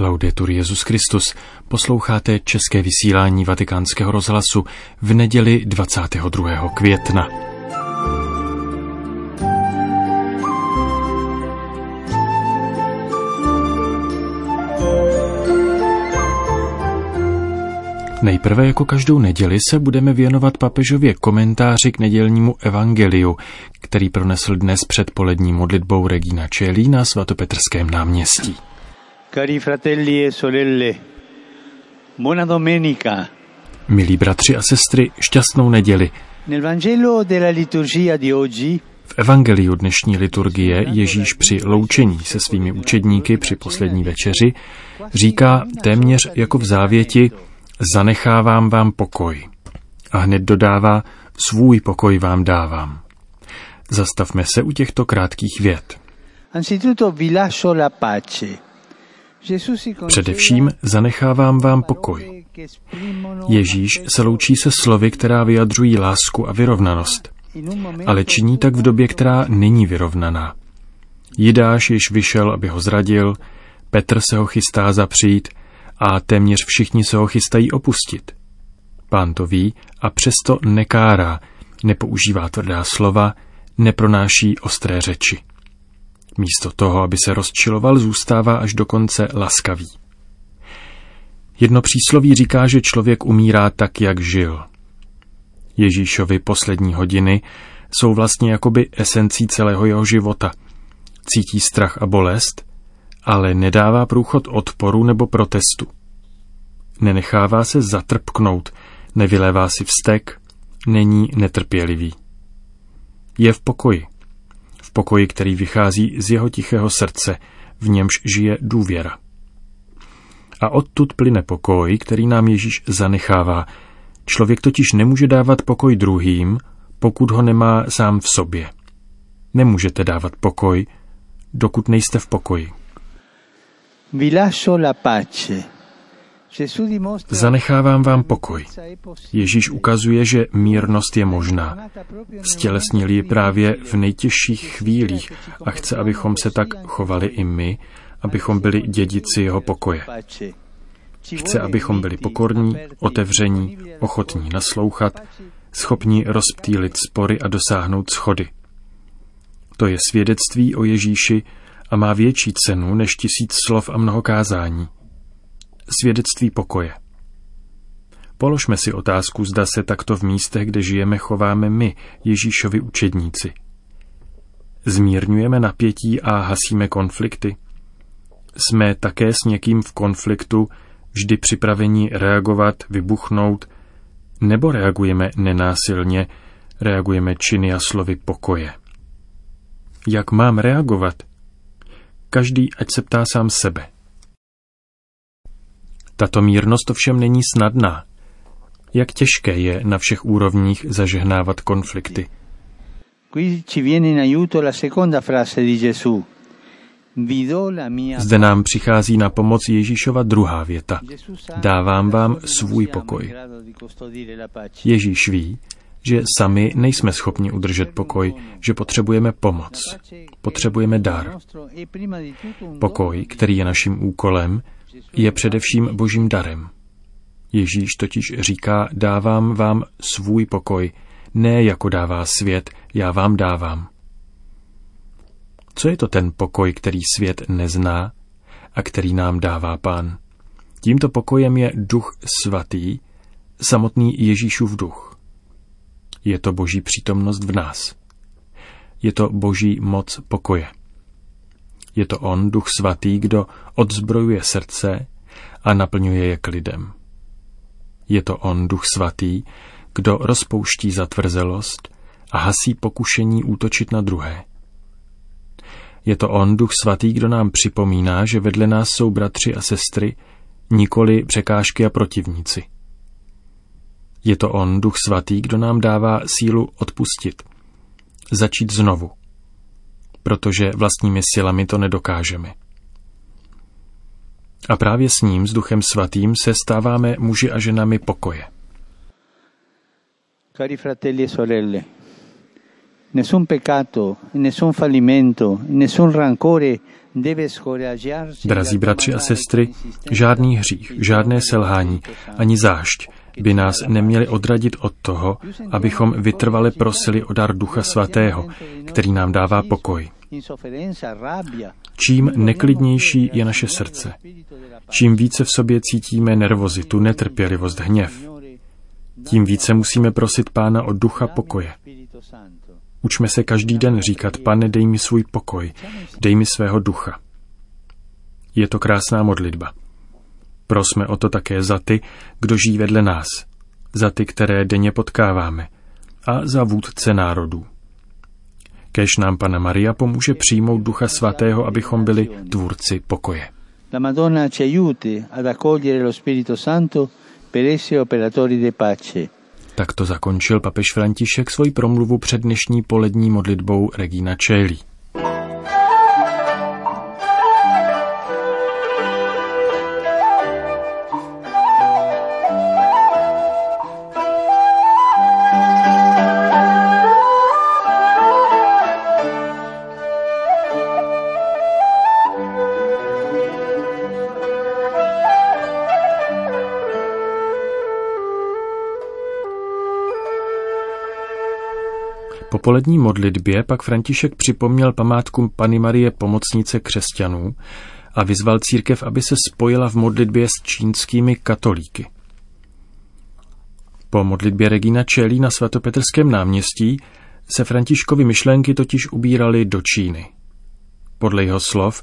Laudetur Jezus Christus. Posloucháte české vysílání Vatikánského rozhlasu v neděli 22. května. Nejprve jako každou neděli se budeme věnovat papežově komentáři k nedělnímu evangeliu, který pronesl dnes před polední modlitbou Regina Čelí na svatopetrském náměstí. Cari fratelli e sorelle, buona domenica. Milí bratři a sestry, šťastnou neděli. Nel Vangelo della liturgia di oggi V evangeliu dnešní liturgie Ježíš při loučení se svými učedníky při poslední večeři říká téměř jako v závěti zanechávám vám pokoj. A hned dodává svůj pokoj vám dávám. Zastavme se u těchto krátkých vět. anzitutto vi lascio la pace. Především zanechávám vám pokoj. Ježíš se loučí se slovy, která vyjadřují lásku a vyrovnanost, ale činí tak v době, která není vyrovnaná. Jidáš již vyšel, aby ho zradil, Petr se ho chystá zapřít a téměř všichni se ho chystají opustit. Pán to ví a přesto nekárá, nepoužívá tvrdá slova, nepronáší ostré řeči. Místo toho, aby se rozčiloval, zůstává až do konce laskavý. Jedno přísloví říká, že člověk umírá tak, jak žil. Ježíšovi poslední hodiny jsou vlastně jakoby esencí celého jeho života. Cítí strach a bolest, ale nedává průchod odporu nebo protestu. Nenechává se zatrpknout, nevylévá si vztek, není netrpělivý. Je v pokoji. Pokoji, který vychází z jeho tichého srdce, v němž žije důvěra. A odtud plyne pokoj, který nám Ježíš zanechává. Člověk totiž nemůže dávat pokoj druhým, pokud ho nemá sám v sobě. Nemůžete dávat pokoj, dokud nejste v pokoji. vi lascio la pace. Zanechávám vám pokoj. Ježíš ukazuje, že mírnost je možná. Stělesnil ji právě v nejtěžších chvílích a chce, abychom se tak chovali i my, abychom byli dědici jeho pokoje. Chce, abychom byli pokorní, otevření, ochotní naslouchat, schopni rozptýlit spory a dosáhnout schody. To je svědectví o Ježíši a má větší cenu než tisíc slov a mnoho kázání. Svědectví pokoje. Položme si otázku, zda se takto v místech, kde žijeme, chováme my, Ježíšovi učedníci. Zmírňujeme napětí a hasíme konflikty. Jsme také s někým v konfliktu, vždy připraveni reagovat, vybuchnout, nebo reagujeme nenásilně, reagujeme činy a slovy pokoje. Jak mám reagovat? Každý ať se ptá sám sebe. Tato mírnost ovšem není snadná. Jak těžké je na všech úrovních zažehnávat konflikty. Zde nám přichází na pomoc Ježíšova druhá věta. Dávám vám svůj pokoj. Ježíš ví, že sami nejsme schopni udržet pokoj, že potřebujeme pomoc, potřebujeme dar. Pokoj, který je naším úkolem, je především božím darem. Ježíš totiž říká, dávám vám svůj pokoj, ne jako dává svět, já vám dávám. Co je to ten pokoj, který svět nezná a který nám dává pán? Tímto pokojem je duch svatý, samotný Ježíšův duch. Je to boží přítomnost v nás. Je to boží moc pokoje. Je to on, duch svatý, kdo odzbrojuje srdce a naplňuje je klidem. Je to on, duch svatý, kdo rozpouští zatvrzelost a hasí pokušení útočit na druhé. Je to on, duch svatý, kdo nám připomíná, že vedle nás jsou bratři a sestry, nikoli překážky a protivníci. Je to on, duch svatý, kdo nám dává sílu odpustit, začít znovu, protože vlastními silami to nedokážeme. A právě s ním, s duchem svatým, se stáváme muži a ženami pokoje. Cari fratelli e sorelle, Nessun peccato, nessun fallimento, nessun rancore Drazí bratři a sestry, žádný hřích, žádné selhání, ani zášť by nás neměli odradit od toho, abychom vytrvale prosili o dar Ducha Svatého, který nám dává pokoj. Čím neklidnější je naše srdce, čím více v sobě cítíme nervozitu, netrpělivost, hněv, tím více musíme prosit Pána o ducha pokoje. Učme se každý den říkat, pane, dej mi svůj pokoj, dej mi svého ducha. Je to krásná modlitba. Prosme o to také za ty, kdo žijí vedle nás, za ty, které denně potkáváme a za vůdce národů. Kež nám Pana Maria pomůže přijmout Ducha Svatého, abychom byli tvůrci pokoje. La Madonna ci aiuti ad accogliere lo Spirito Santo per essere operatori de pace. Tak to zakončil papež František svoji promluvu před dnešní polední modlitbou Regina Čelí. Polední modlitbě pak František připomněl památku Pany Marie Pomocnice křesťanů a vyzval církev, aby se spojila v modlitbě s čínskými katolíky. Po modlitbě Regina Čelí na svatopetrském náměstí se Františkovi myšlenky totiž ubíraly do Číny. Podle jeho slov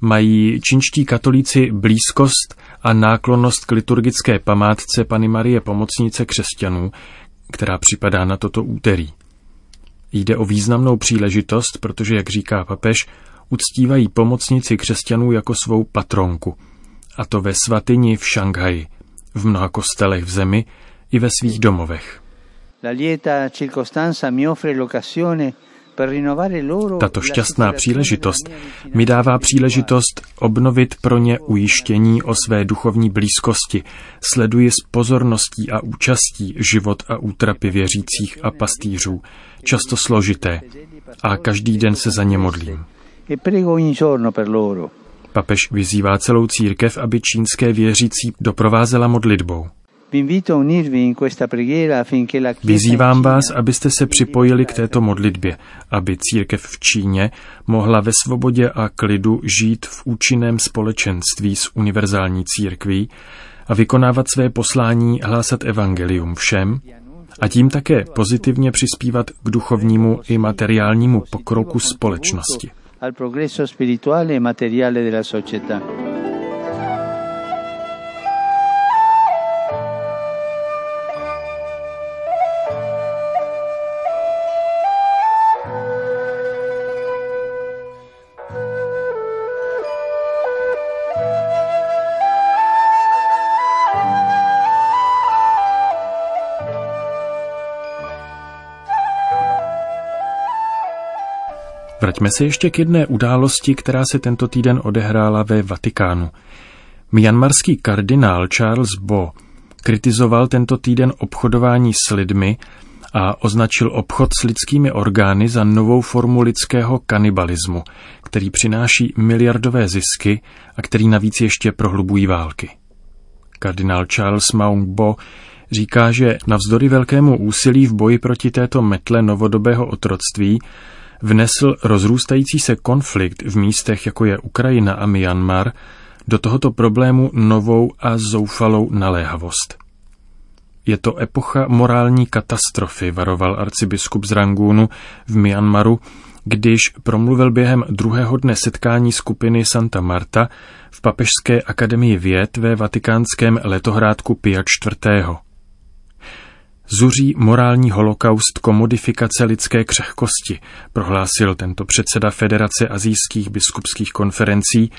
mají čínští katolíci blízkost a náklonnost k liturgické památce Pany Marie Pomocnice křesťanů, která připadá na toto úterý. Jde o významnou příležitost, protože, jak říká papež, uctívají pomocnici křesťanů jako svou patronku. A to ve svatyni v Šanghaji, v mnoha kostelech v zemi i ve svých domovech. La lieta circostanza mi offre l'occasione tato šťastná příležitost mi dává příležitost obnovit pro ně ujištění o své duchovní blízkosti. Sleduji s pozorností a účastí život a útrapy věřících a pastýřů, často složité, a každý den se za ně modlím. Papež vyzývá celou církev, aby čínské věřící doprovázela modlitbou. Vyzývám vás, abyste se připojili k této modlitbě, aby církev v Číně mohla ve svobodě a klidu žít v účinném společenství s univerzální církví a vykonávat své poslání hlásat evangelium všem a tím také pozitivně přispívat k duchovnímu i materiálnímu pokroku společnosti. Al progresso spirituale e materiale della società. Vraťme se ještě k jedné události, která se tento týden odehrála ve Vatikánu. Myanmarský kardinál Charles Bo kritizoval tento týden obchodování s lidmi a označil obchod s lidskými orgány za novou formu lidského kanibalismu, který přináší miliardové zisky a který navíc ještě prohlubují války. Kardinál Charles Maung Bo říká, že navzdory velkému úsilí v boji proti této metle novodobého otroctví vnesl rozrůstající se konflikt v místech, jako je Ukrajina a Myanmar, do tohoto problému novou a zoufalou naléhavost. Je to epocha morální katastrofy, varoval arcibiskup z Rangúnu v Myanmaru, když promluvil během druhého dne setkání skupiny Santa Marta v Papežské akademii věd ve vatikánském letohrádku Pia IV zuří morální holokaust komodifikace lidské křehkosti, prohlásil tento předseda Federace azijských biskupských konferencí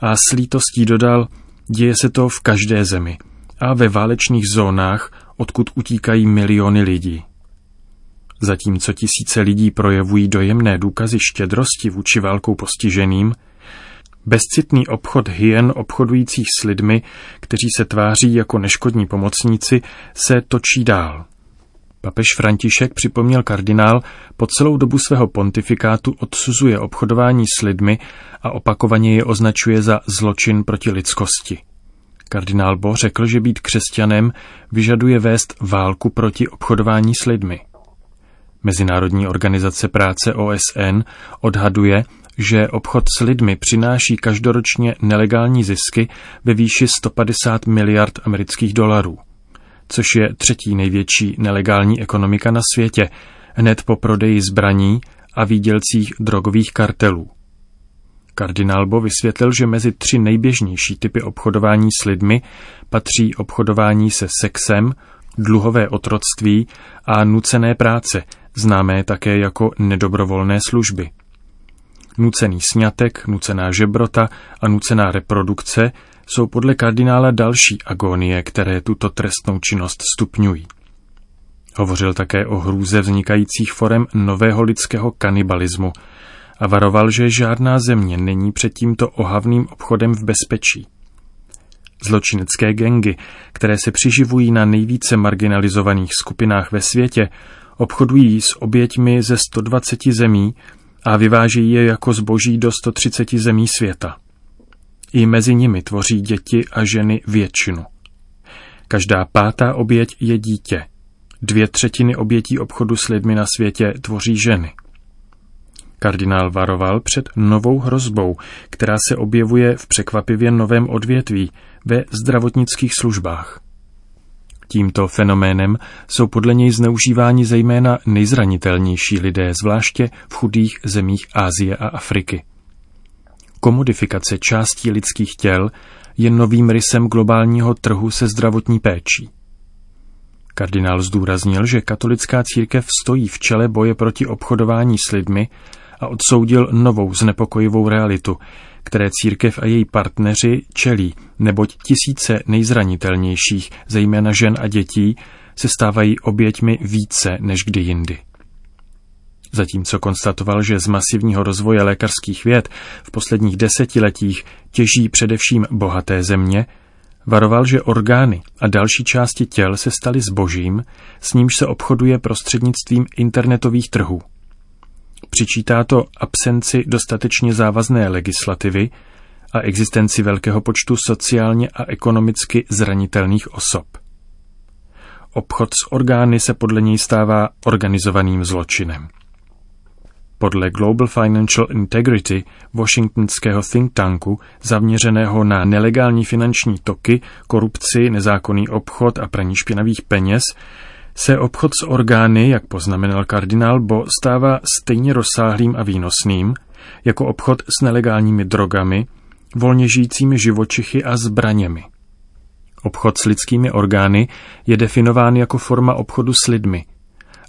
a s lítostí dodal, děje se to v každé zemi a ve válečných zónách, odkud utíkají miliony lidí. Zatímco tisíce lidí projevují dojemné důkazy štědrosti vůči válkou postiženým, bezcitný obchod hyen obchodujících s lidmi, kteří se tváří jako neškodní pomocníci, se točí dál – Papež František připomněl kardinál, po celou dobu svého pontifikátu odsuzuje obchodování s lidmi a opakovaně je označuje za zločin proti lidskosti. Kardinál Bo řekl, že být křesťanem vyžaduje vést válku proti obchodování s lidmi. Mezinárodní organizace práce OSN odhaduje, že obchod s lidmi přináší každoročně nelegální zisky ve výši 150 miliard amerických dolarů, což je třetí největší nelegální ekonomika na světě, hned po prodeji zbraní a výdělcích drogových kartelů. Kardinál Bo vysvětlil, že mezi tři nejběžnější typy obchodování s lidmi patří obchodování se sexem, dluhové otroctví a nucené práce, známé také jako nedobrovolné služby. Nucený sňatek, nucená žebrota a nucená reprodukce jsou podle kardinála další agónie, které tuto trestnou činnost stupňují. Hovořil také o hrůze vznikajících forem nového lidského kanibalismu a varoval, že žádná země není před tímto ohavným obchodem v bezpečí. Zločinecké gengy, které se přiživují na nejvíce marginalizovaných skupinách ve světě, obchodují s oběťmi ze 120 zemí a vyvážejí je jako zboží do 130 zemí světa. I mezi nimi tvoří děti a ženy většinu. Každá pátá oběť je dítě. Dvě třetiny obětí obchodu s lidmi na světě tvoří ženy. Kardinál varoval před novou hrozbou, která se objevuje v překvapivě novém odvětví ve zdravotnických službách. Tímto fenoménem jsou podle něj zneužíváni zejména nejzranitelnější lidé, zvláště v chudých zemích Ázie a Afriky. Komodifikace částí lidských těl je novým rysem globálního trhu se zdravotní péčí. Kardinál zdůraznil, že katolická církev stojí v čele boje proti obchodování s lidmi a odsoudil novou znepokojivou realitu, které církev a její partneři čelí, neboť tisíce nejzranitelnějších, zejména žen a dětí, se stávají oběťmi více než kdy jindy. Zatímco konstatoval, že z masivního rozvoje lékařských věd v posledních desetiletích těží především bohaté země, varoval, že orgány a další části těl se staly zbožím, s nímž se obchoduje prostřednictvím internetových trhů. Přičítá to absenci dostatečně závazné legislativy a existenci velkého počtu sociálně a ekonomicky zranitelných osob. Obchod s orgány se podle něj stává organizovaným zločinem. Podle Global Financial Integrity, washingtonského think tanku, zaměřeného na nelegální finanční toky, korupci, nezákonný obchod a praní špinavých peněz, se obchod s orgány, jak poznamenal kardinál Bo, stává stejně rozsáhlým a výnosným jako obchod s nelegálními drogami, volně žijícími živočichy a zbraněmi. Obchod s lidskými orgány je definován jako forma obchodu s lidmi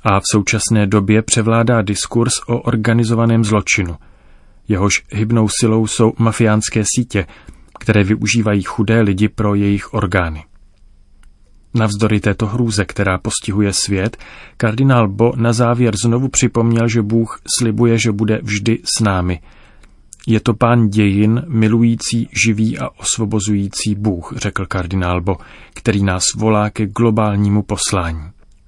a v současné době převládá diskurs o organizovaném zločinu. Jehož hybnou silou jsou mafiánské sítě, které využívají chudé lidi pro jejich orgány. Navzdory této hrůze, která postihuje svět, kardinál Bo na závěr znovu připomněl, že Bůh slibuje, že bude vždy s námi. Je to pán dějin, milující, živý a osvobozující Bůh, řekl kardinál Bo, který nás volá ke globálnímu poslání.